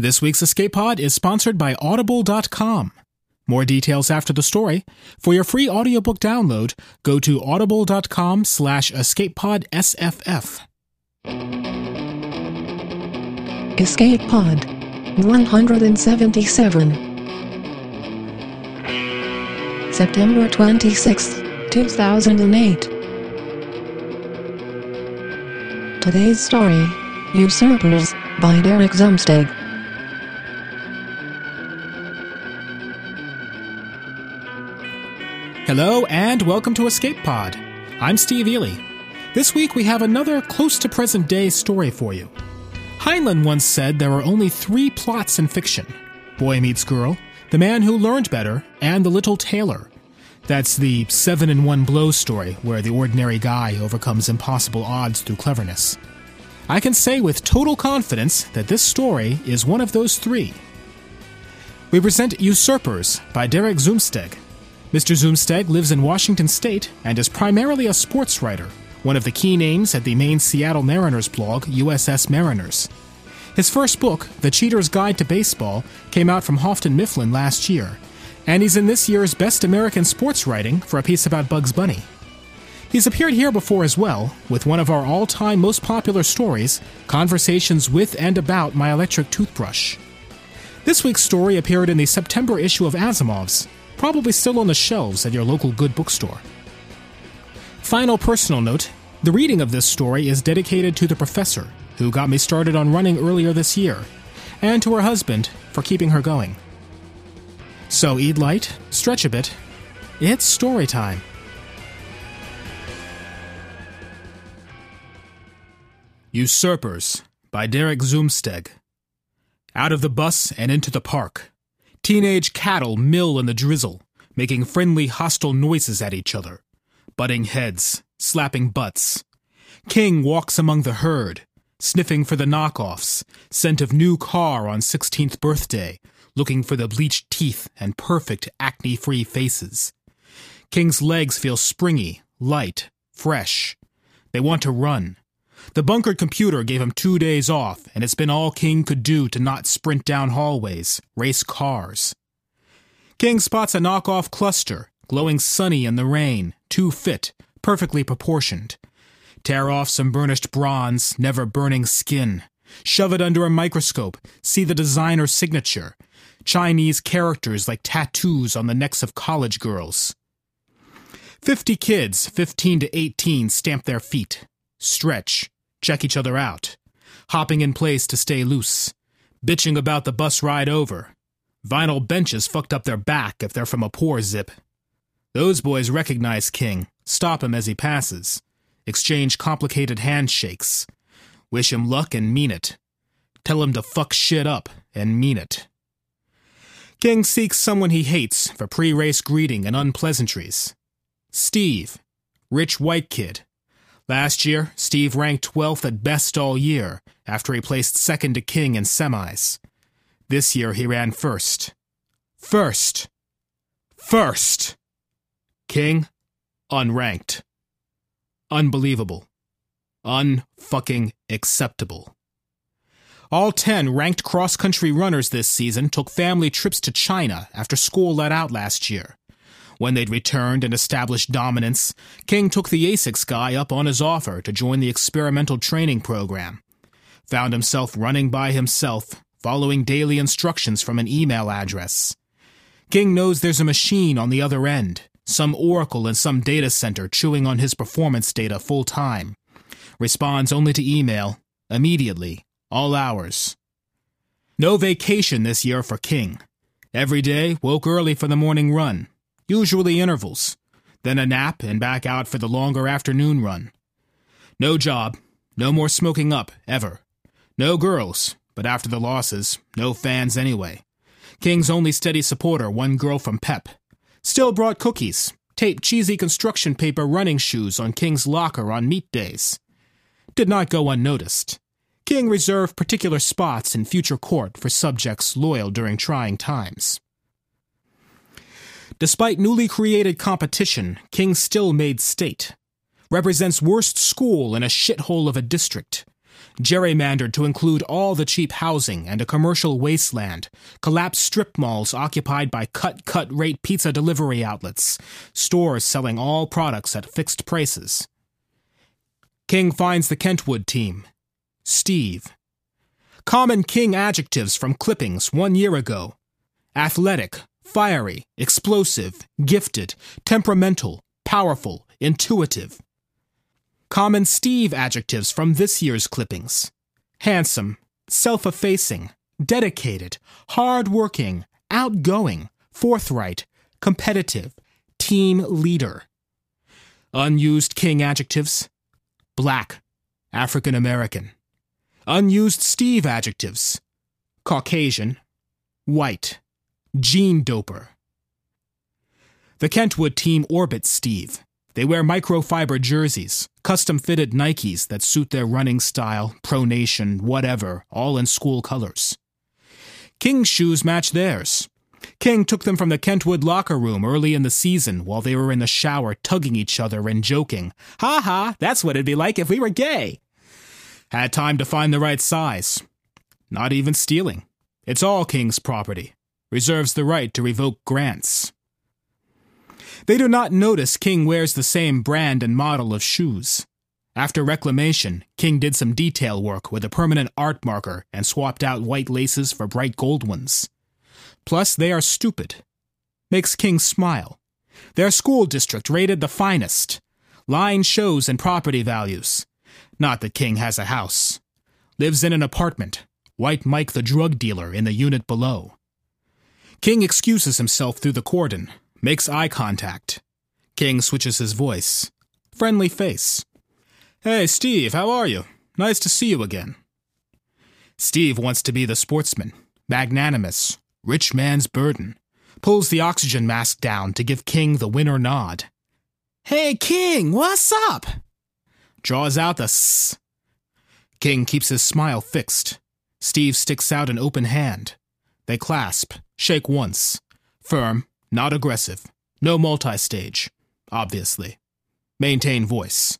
This week's Escape Pod is sponsored by Audible.com. More details after the story. For your free audiobook download, go to audible.com slash escapepodsff. Escape Pod 177 September 26, 2008 Today's story Usurpers by Derek Zumsteg Hello and welcome to Escape Pod. I'm Steve Eley. This week we have another close to present day story for you. Heinlein once said there are only three plots in fiction Boy Meets Girl, The Man Who Learned Better, and The Little Tailor. That's the seven in one blow story where the ordinary guy overcomes impossible odds through cleverness. I can say with total confidence that this story is one of those three. We present Usurpers by Derek Zumsteg. Mr. Zumsteg lives in Washington State and is primarily a sports writer, one of the key names at the main Seattle Mariners blog, USS Mariners. His first book, The Cheater's Guide to Baseball, came out from Houghton Mifflin last year, and he's in this year's Best American Sports Writing for a piece about Bugs Bunny. He's appeared here before as well, with one of our all time most popular stories, Conversations with and About My Electric Toothbrush. This week's story appeared in the September issue of Asimov's, probably still on the shelves at your local good bookstore. Final personal note the reading of this story is dedicated to the professor, who got me started on running earlier this year, and to her husband for keeping her going. So eat light, stretch a bit. It's story time. Usurpers by Derek Zumsteg. Out of the bus and into the park. Teenage cattle mill in the drizzle, making friendly, hostile noises at each other, butting heads, slapping butts. King walks among the herd, sniffing for the knockoffs, scent of new car on 16th birthday, looking for the bleached teeth and perfect acne free faces. King's legs feel springy, light, fresh. They want to run. The bunkered computer gave him two days off, and it's been all King could do to not sprint down hallways, race cars. King spots a knockoff cluster, glowing sunny in the rain, too fit, perfectly proportioned. Tear off some burnished bronze, never burning skin. Shove it under a microscope, see the designer's signature. Chinese characters like tattoos on the necks of college girls. Fifty kids, 15 to 18, stamp their feet, stretch, check each other out, hopping in place to stay loose, bitching about the bus ride over. Vinyl benches fucked up their back if they're from a poor zip. Those boys recognize King, stop him as he passes, exchange complicated handshakes, wish him luck and mean it, tell him to fuck shit up and mean it. King seeks someone he hates for pre race greeting and unpleasantries. Steve, rich white kid. Last year, Steve ranked 12th at best all year after he placed second to King in semis. This year he ran first. First! First! King, unranked. Unbelievable. Unfucking acceptable. All 10 ranked cross country runners this season took family trips to China after school let out last year. When they'd returned and established dominance, King took the ASICS guy up on his offer to join the experimental training program. Found himself running by himself, following daily instructions from an email address. King knows there's a machine on the other end, some oracle in some data center chewing on his performance data full time. Responds only to email, immediately, all hours. No vacation this year for King. Every day, woke early for the morning run, usually intervals, then a nap and back out for the longer afternoon run. No job, no more smoking up, ever. No girls, but after the losses, no fans anyway. King's only steady supporter, one girl from Pep. Still brought cookies, taped cheesy construction paper running shoes on King's locker on meet days. Did not go unnoticed. King reserved particular spots in future court for subjects loyal during trying times. Despite newly created competition, King still made state. Represents worst school in a shithole of a district. gerrymandered to include all the cheap housing and a commercial wasteland, collapsed strip malls occupied by cut cut rate pizza delivery outlets, stores selling all products at fixed prices. King finds the Kentwood team. Steve. Common King adjectives from clippings one year ago athletic, fiery, explosive, gifted, temperamental, powerful, intuitive. Common Steve adjectives from this year's clippings handsome, self effacing, dedicated, hard working, outgoing, forthright, competitive, team leader. Unused King adjectives black, African American. Unused Steve adjectives Caucasian, white, gene doper. The Kentwood team orbits Steve. They wear microfiber jerseys, custom fitted Nikes that suit their running style, pronation, whatever, all in school colors. King's shoes match theirs. King took them from the Kentwood locker room early in the season while they were in the shower tugging each other and joking. Ha ha, that's what it'd be like if we were gay. Had time to find the right size. Not even stealing. It's all King's property. Reserves the right to revoke grants. They do not notice King wears the same brand and model of shoes. After reclamation, King did some detail work with a permanent art marker and swapped out white laces for bright gold ones. Plus, they are stupid. Makes King smile. Their school district rated the finest. Line shows and property values. Not that King has a house. Lives in an apartment. White Mike the drug dealer in the unit below. King excuses himself through the cordon, makes eye contact. King switches his voice. Friendly face. Hey, Steve, how are you? Nice to see you again. Steve wants to be the sportsman, magnanimous, rich man's burden. Pulls the oxygen mask down to give King the winner nod. Hey, King, what's up? Draws out the s. King keeps his smile fixed. Steve sticks out an open hand. They clasp, shake once. Firm, not aggressive. No multi stage, obviously. Maintain voice.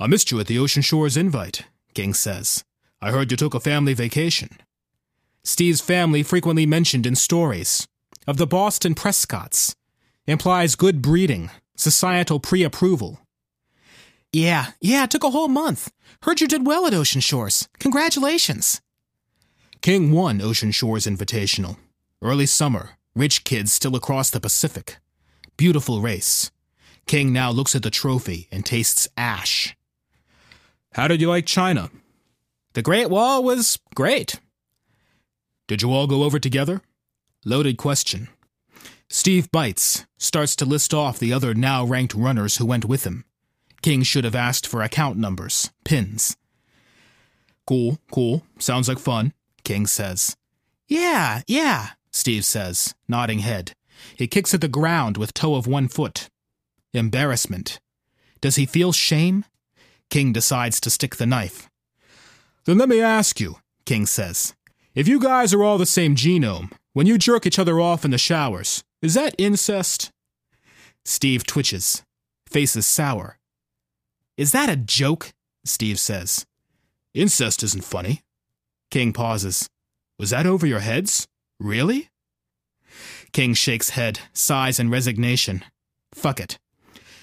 I missed you at the Ocean Shores invite, King says. I heard you took a family vacation. Steve's family frequently mentioned in stories. Of the Boston Prescotts. Implies good breeding, societal pre approval. Yeah, yeah, it took a whole month. Heard you did well at Ocean Shores. Congratulations. King won Ocean Shores Invitational. Early summer, rich kids still across the Pacific. Beautiful race. King now looks at the trophy and tastes ash. How did you like China? The Great Wall was great. Did you all go over together? Loaded question. Steve bites, starts to list off the other now ranked runners who went with him. King should have asked for account numbers, pins. Cool, cool. Sounds like fun. King says. Yeah, yeah, Steve says, nodding head. He kicks at the ground with toe of one foot. Embarrassment. Does he feel shame? King decides to stick the knife. Then let me ask you, King says. If you guys are all the same genome, when you jerk each other off in the showers, is that incest? Steve twitches. Face is sour. Is that a joke? Steve says. Incest isn't funny. King pauses. Was that over your heads? Really? King shakes head, sighs in resignation. Fuck it.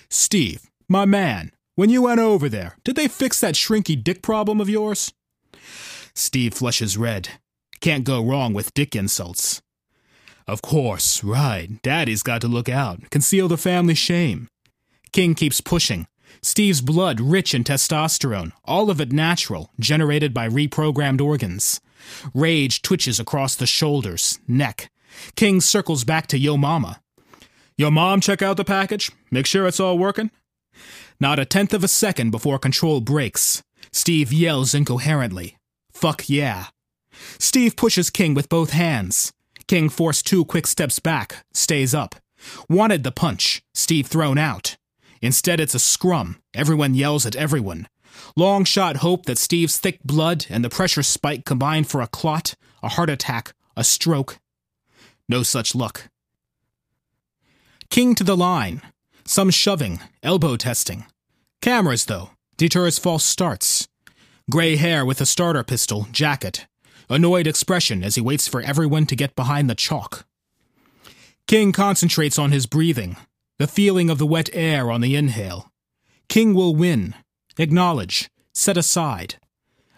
Steve, my man, when you went over there, did they fix that shrinky dick problem of yours? Steve flushes red. Can't go wrong with dick insults. Of course, right. Daddy's got to look out, conceal the family shame. King keeps pushing. Steve's blood rich in testosterone, all of it natural, generated by reprogrammed organs. Rage twitches across the shoulders, neck. King circles back to Yo Mama. Yo Mom, check out the package. Make sure it's all working. Not a tenth of a second before control breaks. Steve yells incoherently. Fuck yeah. Steve pushes King with both hands. King forced two quick steps back, stays up. Wanted the punch. Steve thrown out. Instead, it's a scrum. Everyone yells at everyone. Long shot hope that Steve's thick blood and the pressure spike combine for a clot, a heart attack, a stroke. No such luck. King to the line. Some shoving, elbow testing. Cameras, though, deters false starts. Gray hair with a starter pistol, jacket. Annoyed expression as he waits for everyone to get behind the chalk. King concentrates on his breathing, the feeling of the wet air on the inhale. King will win. Acknowledge. Set aside.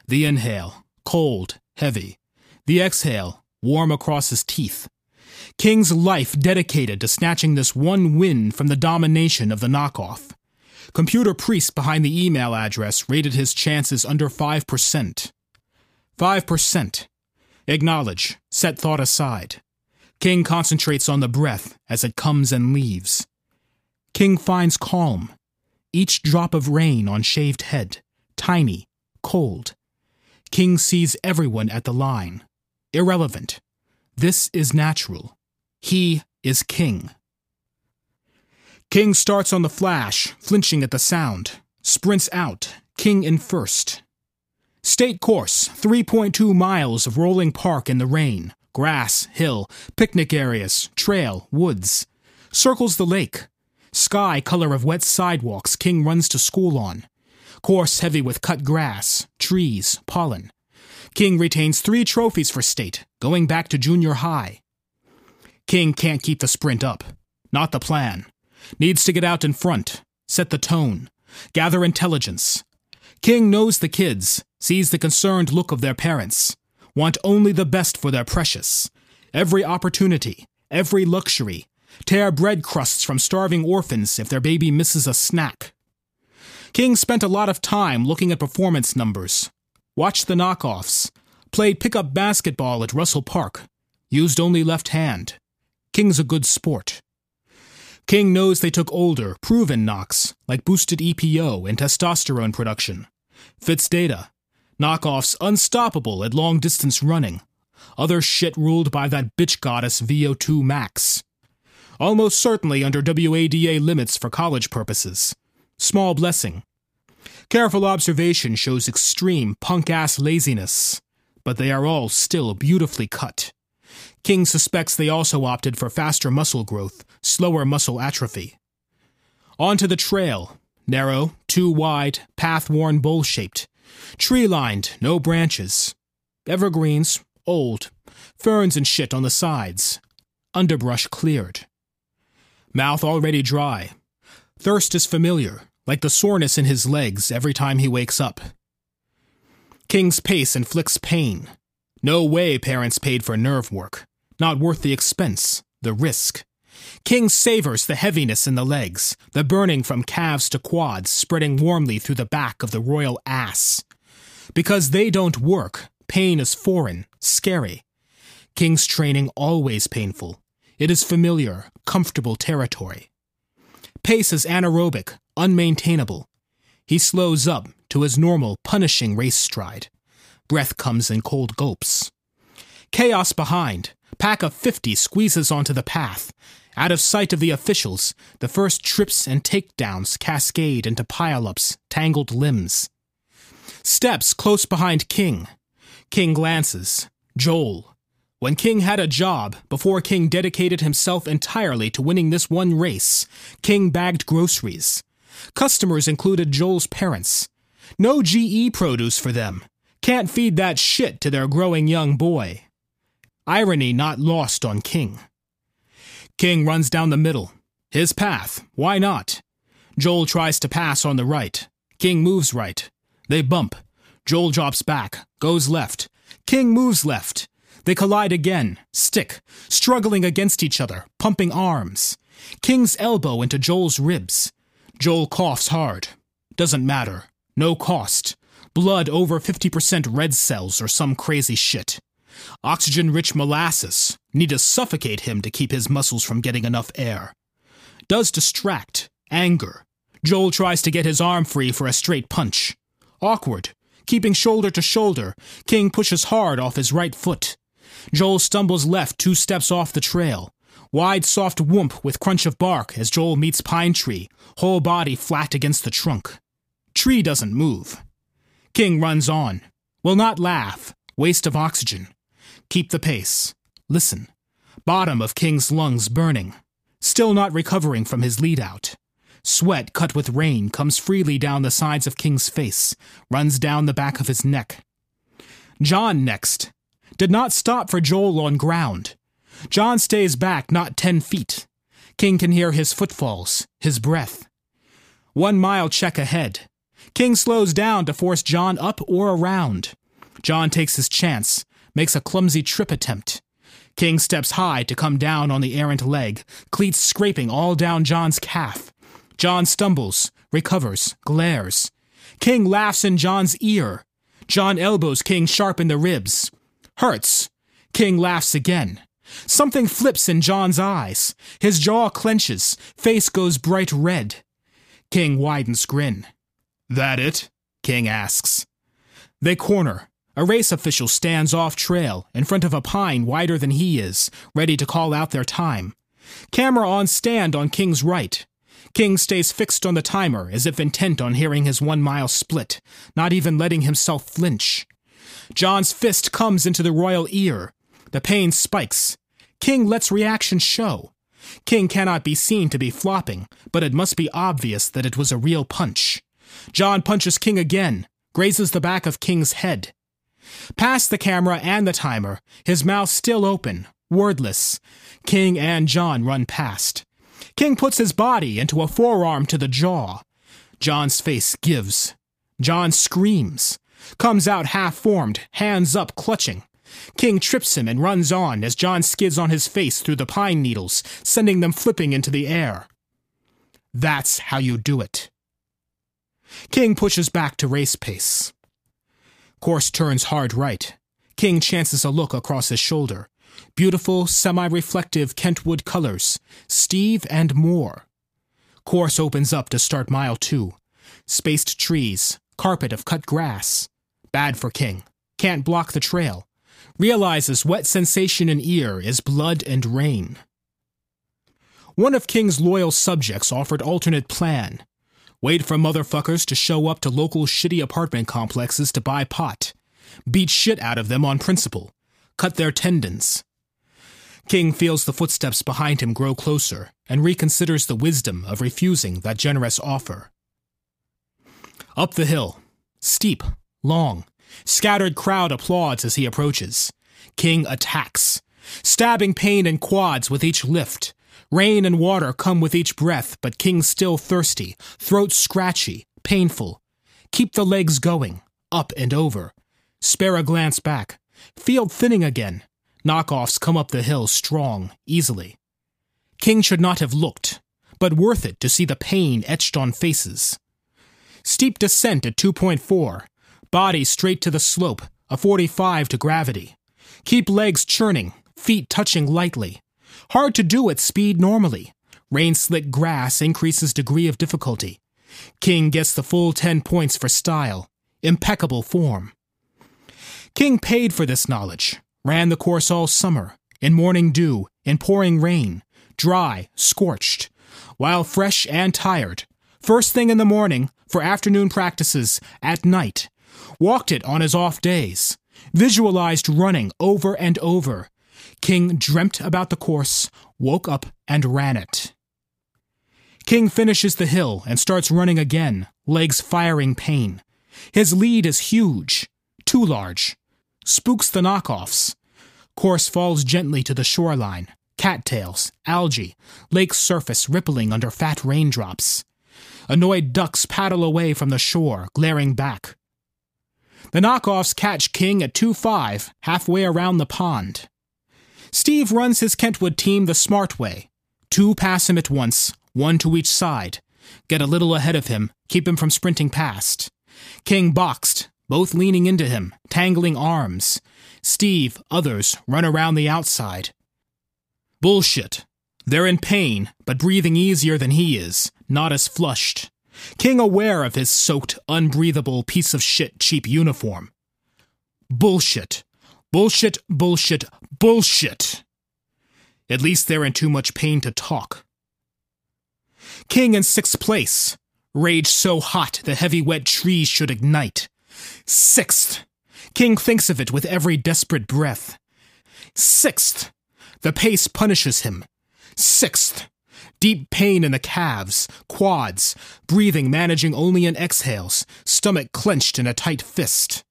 The inhale, cold, heavy. The exhale, warm across his teeth. King's life dedicated to snatching this one win from the domination of the knockoff. Computer priest behind the email address rated his chances under 5%. 5%. Acknowledge. Set thought aside. King concentrates on the breath as it comes and leaves. King finds calm. Each drop of rain on shaved head, tiny, cold. King sees everyone at the line. Irrelevant. This is natural. He is king. King starts on the flash, flinching at the sound. Sprints out, King in first. State course, 3.2 miles of rolling park in the rain. Grass, hill, picnic areas, trail, woods. Circles the lake. Sky color of wet sidewalks King runs to school on. Course heavy with cut grass, trees, pollen. King retains three trophies for state, going back to junior high. King can't keep the sprint up. Not the plan. Needs to get out in front, set the tone, gather intelligence. King knows the kids, sees the concerned look of their parents, want only the best for their precious. Every opportunity, every luxury, tear bread crusts from starving orphans if their baby misses a snack. King spent a lot of time looking at performance numbers, watched the knockoffs, played pickup basketball at Russell Park, used only left hand. King's a good sport. King knows they took older, proven knocks, like boosted EPO and testosterone production. Fits data. Knockoffs unstoppable at long distance running. Other shit ruled by that bitch goddess VO2 Max. Almost certainly under WADA limits for college purposes. Small blessing. Careful observation shows extreme punk ass laziness, but they are all still beautifully cut. King suspects they also opted for faster muscle growth, slower muscle atrophy. Onto the trail. Narrow, too wide, path worn bowl shaped. Tree lined, no branches. Evergreens, old. Ferns and shit on the sides. Underbrush cleared. Mouth already dry. Thirst is familiar, like the soreness in his legs every time he wakes up. King's pace inflicts pain. No way parents paid for nerve work. Not worth the expense, the risk. King savors the heaviness in the legs, the burning from calves to quads spreading warmly through the back of the royal ass. Because they don't work, pain is foreign, scary. King's training always painful. It is familiar, comfortable territory. Pace is anaerobic, unmaintainable. He slows up to his normal, punishing race stride. Breath comes in cold gulps. Chaos behind, pack of 50 squeezes onto the path. Out of sight of the officials, the first trips and takedowns cascade into pile-ups, tangled limbs. Steps close behind King. King glances. Joel. When King had a job, before King dedicated himself entirely to winning this one race, King bagged groceries. Customers included Joel's parents. No GE produce for them. Can't feed that shit to their growing young boy. Irony not lost on King. King runs down the middle. His path. Why not? Joel tries to pass on the right. King moves right. They bump. Joel drops back, goes left. King moves left. They collide again, stick, struggling against each other, pumping arms. King's elbow into Joel's ribs. Joel coughs hard. Doesn't matter. No cost. Blood over 50% red cells or some crazy shit. Oxygen rich molasses. Need to suffocate him to keep his muscles from getting enough air. Does distract. Anger. Joel tries to get his arm free for a straight punch. Awkward. Keeping shoulder to shoulder, King pushes hard off his right foot. Joel stumbles left two steps off the trail. Wide, soft whoomp with crunch of bark as Joel meets Pine Tree, whole body flat against the trunk. Tree doesn't move. King runs on. Will not laugh. Waste of oxygen. Keep the pace. Listen. Bottom of King's lungs burning. Still not recovering from his lead out. Sweat cut with rain comes freely down the sides of King's face, runs down the back of his neck. John next. Did not stop for Joel on ground. John stays back not ten feet. King can hear his footfalls, his breath. One mile check ahead. King slows down to force John up or around. John takes his chance, makes a clumsy trip attempt. King steps high to come down on the errant leg, cleats scraping all down John's calf. John stumbles, recovers, glares. King laughs in John's ear. John elbows King sharp in the ribs. Hurts. King laughs again. Something flips in John's eyes. His jaw clenches, face goes bright red. King widens grin. That it? King asks. They corner. A race official stands off trail, in front of a pine wider than he is, ready to call out their time. Camera on stand on King's right. King stays fixed on the timer, as if intent on hearing his one mile split, not even letting himself flinch. John's fist comes into the royal ear. The pain spikes. King lets reaction show. King cannot be seen to be flopping, but it must be obvious that it was a real punch. John punches King again, grazes the back of King's head. Past the camera and the timer, his mouth still open, wordless. King and John run past. King puts his body into a forearm to the jaw. John's face gives. John screams, comes out half formed, hands up, clutching. King trips him and runs on as John skids on his face through the pine needles, sending them flipping into the air. That's how you do it. King pushes back to race pace. Course turns hard right. King chances a look across his shoulder. Beautiful, semi reflective Kentwood colors. Steve and more. Course opens up to start mile two. Spaced trees, carpet of cut grass. Bad for King. Can't block the trail. Realizes wet sensation in ear is blood and rain. One of King's loyal subjects offered alternate plan. Wait for motherfuckers to show up to local shitty apartment complexes to buy pot. Beat shit out of them on principle. Cut their tendons. King feels the footsteps behind him grow closer and reconsiders the wisdom of refusing that generous offer. Up the hill. Steep. Long. Scattered crowd applauds as he approaches. King attacks. Stabbing pain in quads with each lift. Rain and water come with each breath, but King's still thirsty, throat scratchy, painful. Keep the legs going, up and over. Spare a glance back. Field thinning again. Knockoffs come up the hill strong, easily. King should not have looked, but worth it to see the pain etched on faces. Steep descent at 2.4, body straight to the slope, a 45 to gravity. Keep legs churning, feet touching lightly. Hard to do at speed normally. Rain slick grass increases degree of difficulty. King gets the full 10 points for style. Impeccable form. King paid for this knowledge. Ran the course all summer. In morning dew, in pouring rain. Dry, scorched. While fresh and tired. First thing in the morning, for afternoon practices, at night. Walked it on his off days. Visualized running over and over. King dreamt about the course, woke up, and ran it. King finishes the hill and starts running again, legs firing pain. His lead is huge, too large. Spooks the knockoffs. Course falls gently to the shoreline. Cattails, algae, lake surface rippling under fat raindrops. Annoyed ducks paddle away from the shore, glaring back. The knockoffs catch King at 2 5, halfway around the pond. Steve runs his Kentwood team the smart way. Two pass him at once, one to each side. Get a little ahead of him, keep him from sprinting past. King boxed, both leaning into him, tangling arms. Steve, others, run around the outside. Bullshit. They're in pain, but breathing easier than he is, not as flushed. King aware of his soaked, unbreathable piece of shit cheap uniform. Bullshit. Bullshit, bullshit, bullshit. At least they're in too much pain to talk. King in sixth place. Rage so hot the heavy wet trees should ignite. Sixth. King thinks of it with every desperate breath. Sixth. The pace punishes him. Sixth. Deep pain in the calves, quads, breathing managing only in exhales, stomach clenched in a tight fist.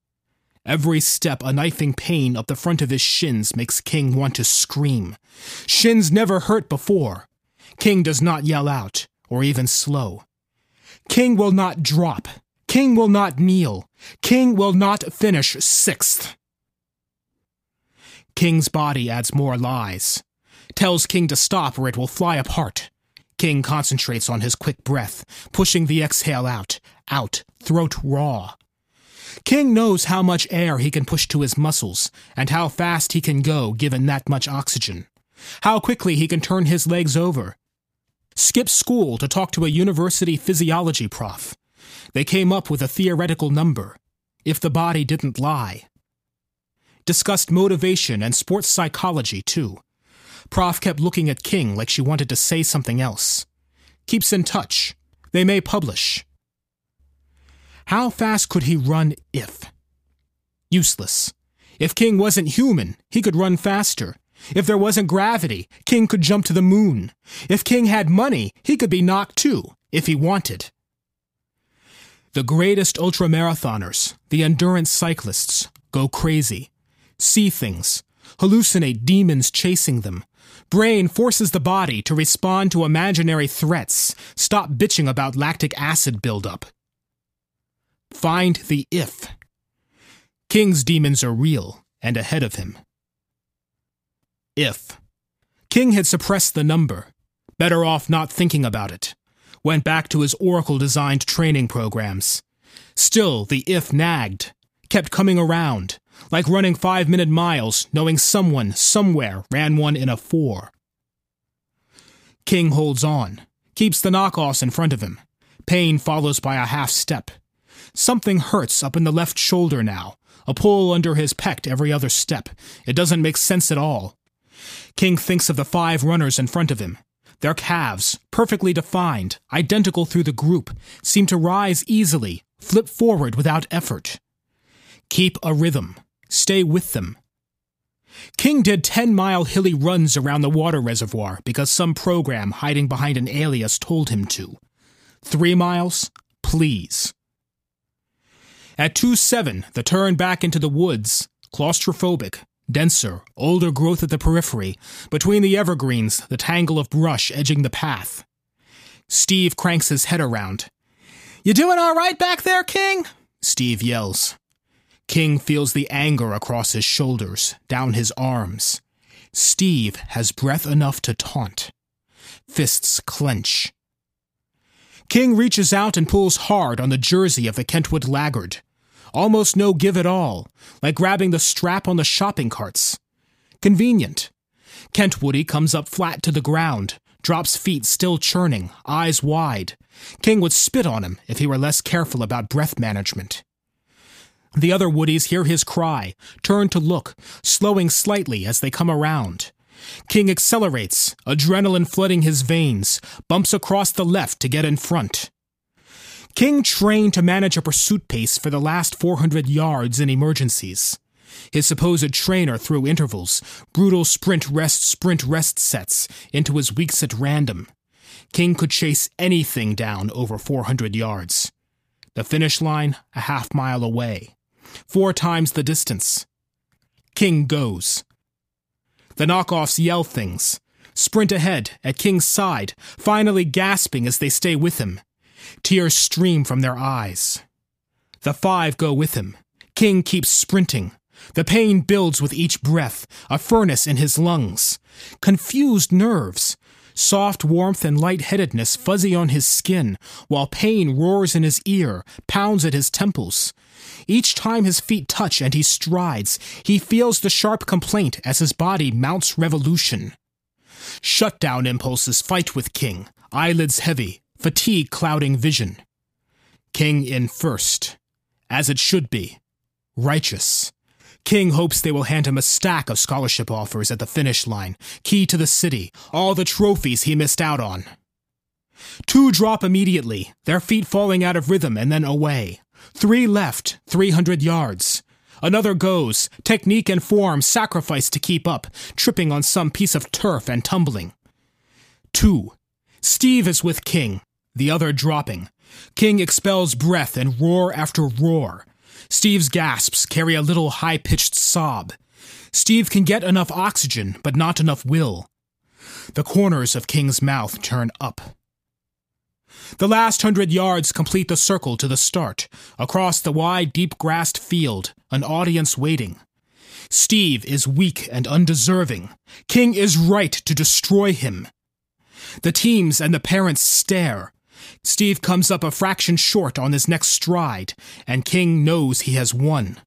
Every step a knifing pain up the front of his shins makes King want to scream. Shins never hurt before. King does not yell out, or even slow. King will not drop. King will not kneel. King will not finish sixth. King's body adds more lies. Tells King to stop or it will fly apart. King concentrates on his quick breath, pushing the exhale out, out, throat raw. King knows how much air he can push to his muscles, and how fast he can go given that much oxygen. How quickly he can turn his legs over. Skip school to talk to a university physiology prof. They came up with a theoretical number. If the body didn't lie. Discussed motivation and sports psychology, too. Prof kept looking at King like she wanted to say something else. Keeps in touch. They may publish. How fast could he run if? Useless. If King wasn't human, he could run faster. If there wasn't gravity, King could jump to the moon. If King had money, he could be knocked too, if he wanted. The greatest ultramarathoners, the endurance cyclists, go crazy, see things, hallucinate demons chasing them. Brain forces the body to respond to imaginary threats, stop bitching about lactic acid buildup. Find the if. King's demons are real and ahead of him. If. King had suppressed the number. Better off not thinking about it. Went back to his Oracle designed training programs. Still, the if nagged. Kept coming around. Like running five minute miles, knowing someone, somewhere, ran one in a four. King holds on. Keeps the knockoffs in front of him. Pain follows by a half step. Something hurts up in the left shoulder now. A pull under his pec every other step. It doesn't make sense at all. King thinks of the five runners in front of him. Their calves, perfectly defined, identical through the group, seem to rise easily, flip forward without effort. Keep a rhythm. Stay with them. King did 10 mile hilly runs around the water reservoir because some program hiding behind an alias told him to. Three miles? Please. At 2 7, the turn back into the woods, claustrophobic, denser, older growth at the periphery, between the evergreens, the tangle of brush edging the path. Steve cranks his head around. You doing all right back there, King? Steve yells. King feels the anger across his shoulders, down his arms. Steve has breath enough to taunt. Fists clench. King reaches out and pulls hard on the jersey of the Kentwood laggard. Almost no give at all, like grabbing the strap on the shopping carts. Convenient. Kentwoody comes up flat to the ground, drops feet still churning, eyes wide. King would spit on him if he were less careful about breath management. The other Woodies hear his cry, turn to look, slowing slightly as they come around. King accelerates, adrenaline flooding his veins, bumps across the left to get in front. King trained to manage a pursuit pace for the last 400 yards in emergencies. His supposed trainer threw intervals, brutal sprint rest sprint rest sets into his weeks at random. King could chase anything down over 400 yards. The finish line, a half mile away. Four times the distance. King goes. The knockoffs yell things, sprint ahead at King's side, finally gasping as they stay with him. Tears stream from their eyes. The five go with him. King keeps sprinting. The pain builds with each breath, a furnace in his lungs. Confused nerves. Soft warmth and lightheadedness fuzzy on his skin, while pain roars in his ear, pounds at his temples. Each time his feet touch and he strides, he feels the sharp complaint as his body mounts revolution. Shutdown impulses fight with King, eyelids heavy, fatigue clouding vision. King in first, as it should be, righteous. King hopes they will hand him a stack of scholarship offers at the finish line, key to the city, all the trophies he missed out on. Two drop immediately, their feet falling out of rhythm and then away. Three left, 300 yards. Another goes, technique and form sacrificed to keep up, tripping on some piece of turf and tumbling. Two, Steve is with King, the other dropping. King expels breath and roar after roar. Steve's gasps carry a little high pitched sob. Steve can get enough oxygen, but not enough will. The corners of King's mouth turn up. The last hundred yards complete the circle to the start. Across the wide, deep grassed field, an audience waiting. Steve is weak and undeserving. King is right to destroy him. The teams and the parents stare. Steve comes up a fraction short on his next stride, and King knows he has won.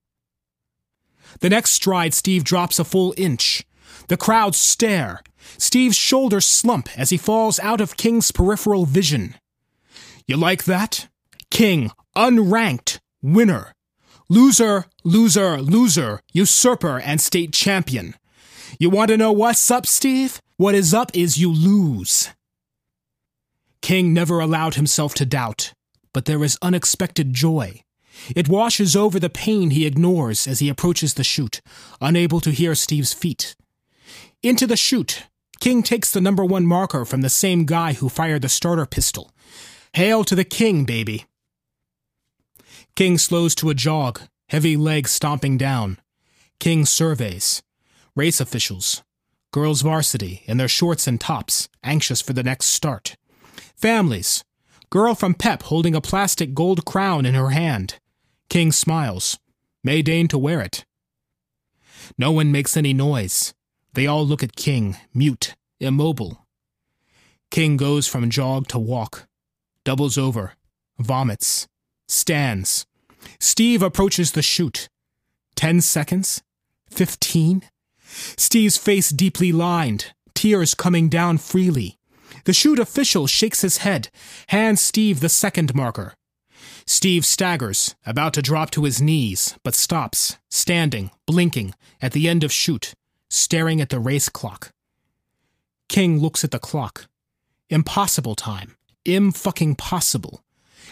The next stride, Steve drops a full inch. The crowd stare. Steve's shoulders slump as he falls out of King's peripheral vision. You like that? King, unranked, winner. Loser, loser, loser, usurper, and state champion. You want to know what's up, Steve? What is up is you lose. King never allowed himself to doubt, but there is unexpected joy. It washes over the pain he ignores as he approaches the chute, unable to hear Steve's feet. Into the chute, King takes the number one marker from the same guy who fired the starter pistol. Hail to the king, baby. King slows to a jog, heavy legs stomping down. King surveys. Race officials. Girls varsity in their shorts and tops, anxious for the next start. Families. Girl from Pep holding a plastic gold crown in her hand. King smiles. May deign to wear it. No one makes any noise. They all look at King, mute, immobile. King goes from jog to walk, doubles over, vomits, stands. Steve approaches the chute. Ten seconds? Fifteen? Steve's face deeply lined, tears coming down freely. The chute official shakes his head, hands Steve the second marker. Steve staggers, about to drop to his knees, but stops, standing, blinking, at the end of chute, staring at the race clock. King looks at the clock. Impossible time. Im fucking possible.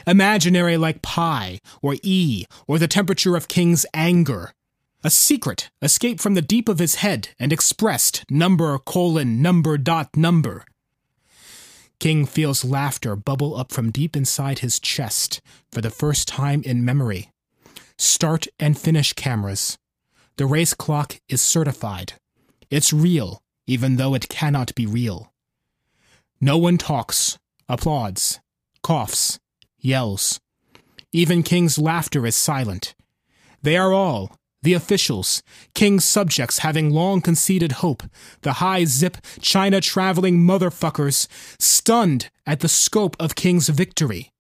Imaginary like pi, or E, or the temperature of King's anger. A secret, escaped from the deep of his head and expressed number colon number dot number. King feels laughter bubble up from deep inside his chest for the first time in memory. Start and finish cameras. The race clock is certified. It's real, even though it cannot be real. No one talks, applauds, coughs, yells. Even King's laughter is silent. They are all, the officials, King's subjects having long conceded hope, the high zip, China traveling motherfuckers, stunned at the scope of King's victory.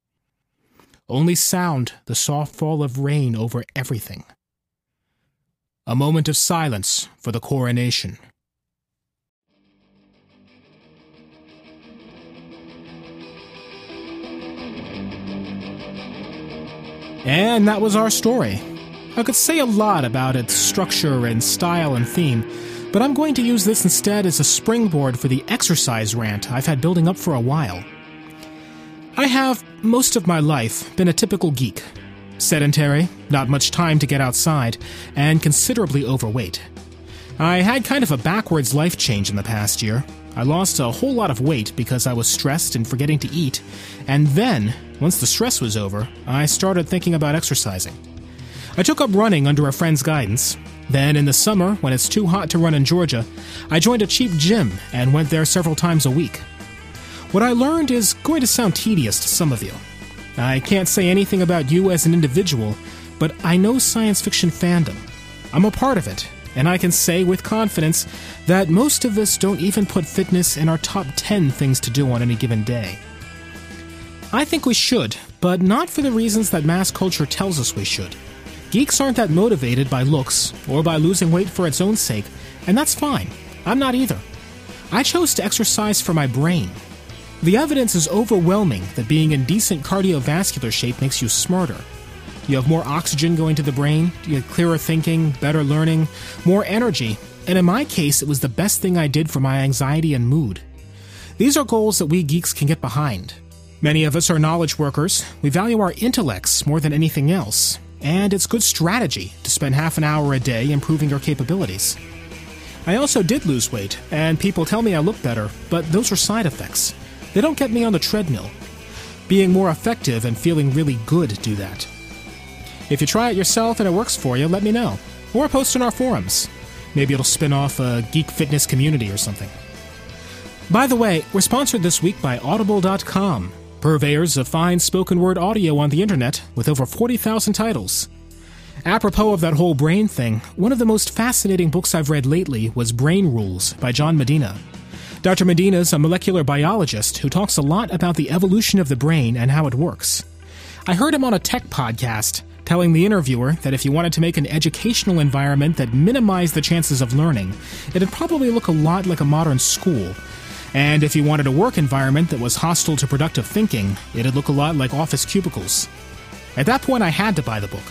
Only sound the soft fall of rain over everything. A moment of silence for the coronation. And that was our story. I could say a lot about its structure and style and theme, but I'm going to use this instead as a springboard for the exercise rant I've had building up for a while. I have, most of my life, been a typical geek. Sedentary, not much time to get outside, and considerably overweight. I had kind of a backwards life change in the past year. I lost a whole lot of weight because I was stressed and forgetting to eat, and then, once the stress was over, I started thinking about exercising. I took up running under a friend's guidance. Then, in the summer, when it's too hot to run in Georgia, I joined a cheap gym and went there several times a week. What I learned is going to sound tedious to some of you. I can't say anything about you as an individual, but I know science fiction fandom. I'm a part of it, and I can say with confidence that most of us don't even put fitness in our top 10 things to do on any given day. I think we should, but not for the reasons that mass culture tells us we should. Geeks aren't that motivated by looks or by losing weight for its own sake, and that's fine. I'm not either. I chose to exercise for my brain. The evidence is overwhelming that being in decent cardiovascular shape makes you smarter. You have more oxygen going to the brain, you have clearer thinking, better learning, more energy, and in my case, it was the best thing I did for my anxiety and mood. These are goals that we geeks can get behind. Many of us are knowledge workers. We value our intellects more than anything else, and it's good strategy to spend half an hour a day improving your capabilities. I also did lose weight, and people tell me I look better, but those are side effects. They don't get me on the treadmill. Being more effective and feeling really good do that. If you try it yourself and it works for you, let me know. Or post in our forums. Maybe it'll spin off a geek fitness community or something. By the way, we're sponsored this week by Audible.com, purveyors of fine spoken word audio on the internet with over 40,000 titles. Apropos of that whole brain thing, one of the most fascinating books I've read lately was Brain Rules by John Medina. Dr. Medina is a molecular biologist who talks a lot about the evolution of the brain and how it works. I heard him on a tech podcast telling the interviewer that if you wanted to make an educational environment that minimized the chances of learning, it'd probably look a lot like a modern school. And if you wanted a work environment that was hostile to productive thinking, it'd look a lot like office cubicles. At that point, I had to buy the book.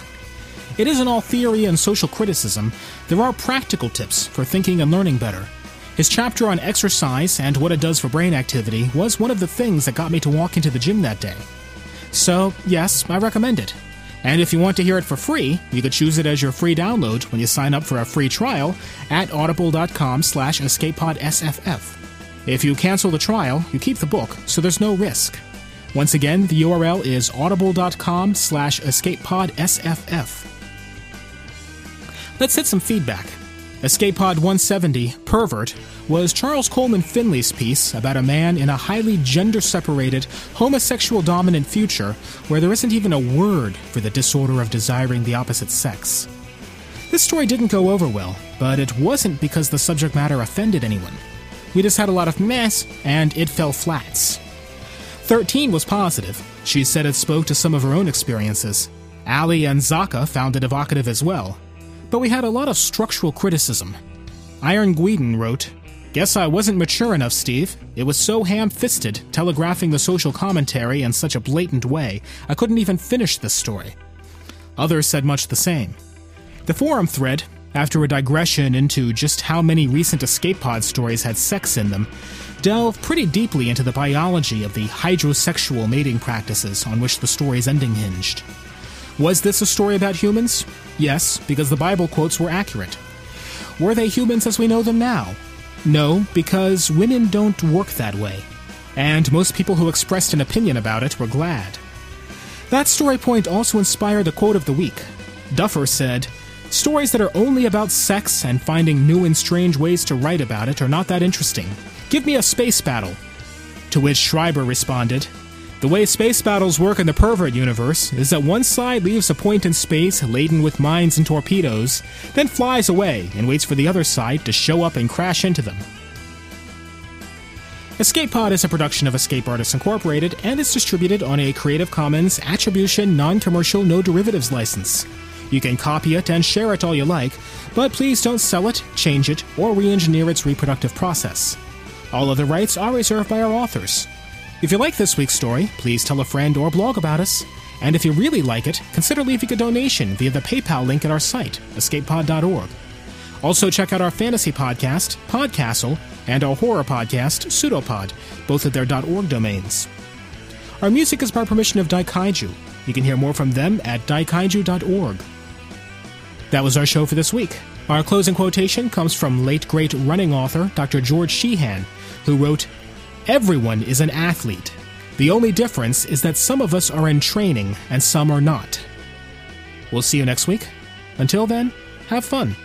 It isn't all theory and social criticism, there are practical tips for thinking and learning better. His chapter on exercise and what it does for brain activity was one of the things that got me to walk into the gym that day. So, yes, I recommend it. And if you want to hear it for free, you could choose it as your free download when you sign up for a free trial at audible.com slash escapepodsff. If you cancel the trial, you keep the book, so there's no risk. Once again, the URL is audible.com slash escapepodsff. Let's hit some feedback. Escape Pod 170, Pervert, was Charles Coleman Finlay's piece about a man in a highly gender separated, homosexual dominant future where there isn't even a word for the disorder of desiring the opposite sex. This story didn't go over well, but it wasn't because the subject matter offended anyone. We just had a lot of mess, and it fell flats. 13 was positive. She said it spoke to some of her own experiences. Ali and Zaka found it evocative as well, but we had a lot of structural criticism. Iron Guiden wrote, Guess I wasn't mature enough, Steve. It was so ham fisted, telegraphing the social commentary in such a blatant way, I couldn't even finish this story. Others said much the same. The forum thread, after a digression into just how many recent escape pod stories had sex in them, delved pretty deeply into the biology of the hydrosexual mating practices on which the story's ending hinged. Was this a story about humans? Yes, because the Bible quotes were accurate. Were they humans as we know them now? No, because women don't work that way. And most people who expressed an opinion about it were glad. That story point also inspired the quote of the week. Duffer said, Stories that are only about sex and finding new and strange ways to write about it are not that interesting. Give me a space battle. To which Schreiber responded, the way space battles work in the pervert universe is that one side leaves a point in space laden with mines and torpedoes, then flies away and waits for the other side to show up and crash into them. Escape Pod is a production of Escape Artists Incorporated and is distributed on a Creative Commons Attribution Non Commercial No Derivatives license. You can copy it and share it all you like, but please don't sell it, change it, or re engineer its reproductive process. All other rights are reserved by our authors. If you like this week's story, please tell a friend or blog about us. And if you really like it, consider leaving a donation via the PayPal link at our site, escapepod.org. Also, check out our fantasy podcast, Podcastle, and our horror podcast, Pseudopod, both at their .org domains. Our music is by permission of Daikaiju. You can hear more from them at daikaiju.org. That was our show for this week. Our closing quotation comes from late great running author Dr. George Sheehan, who wrote, Everyone is an athlete. The only difference is that some of us are in training and some are not. We'll see you next week. Until then, have fun.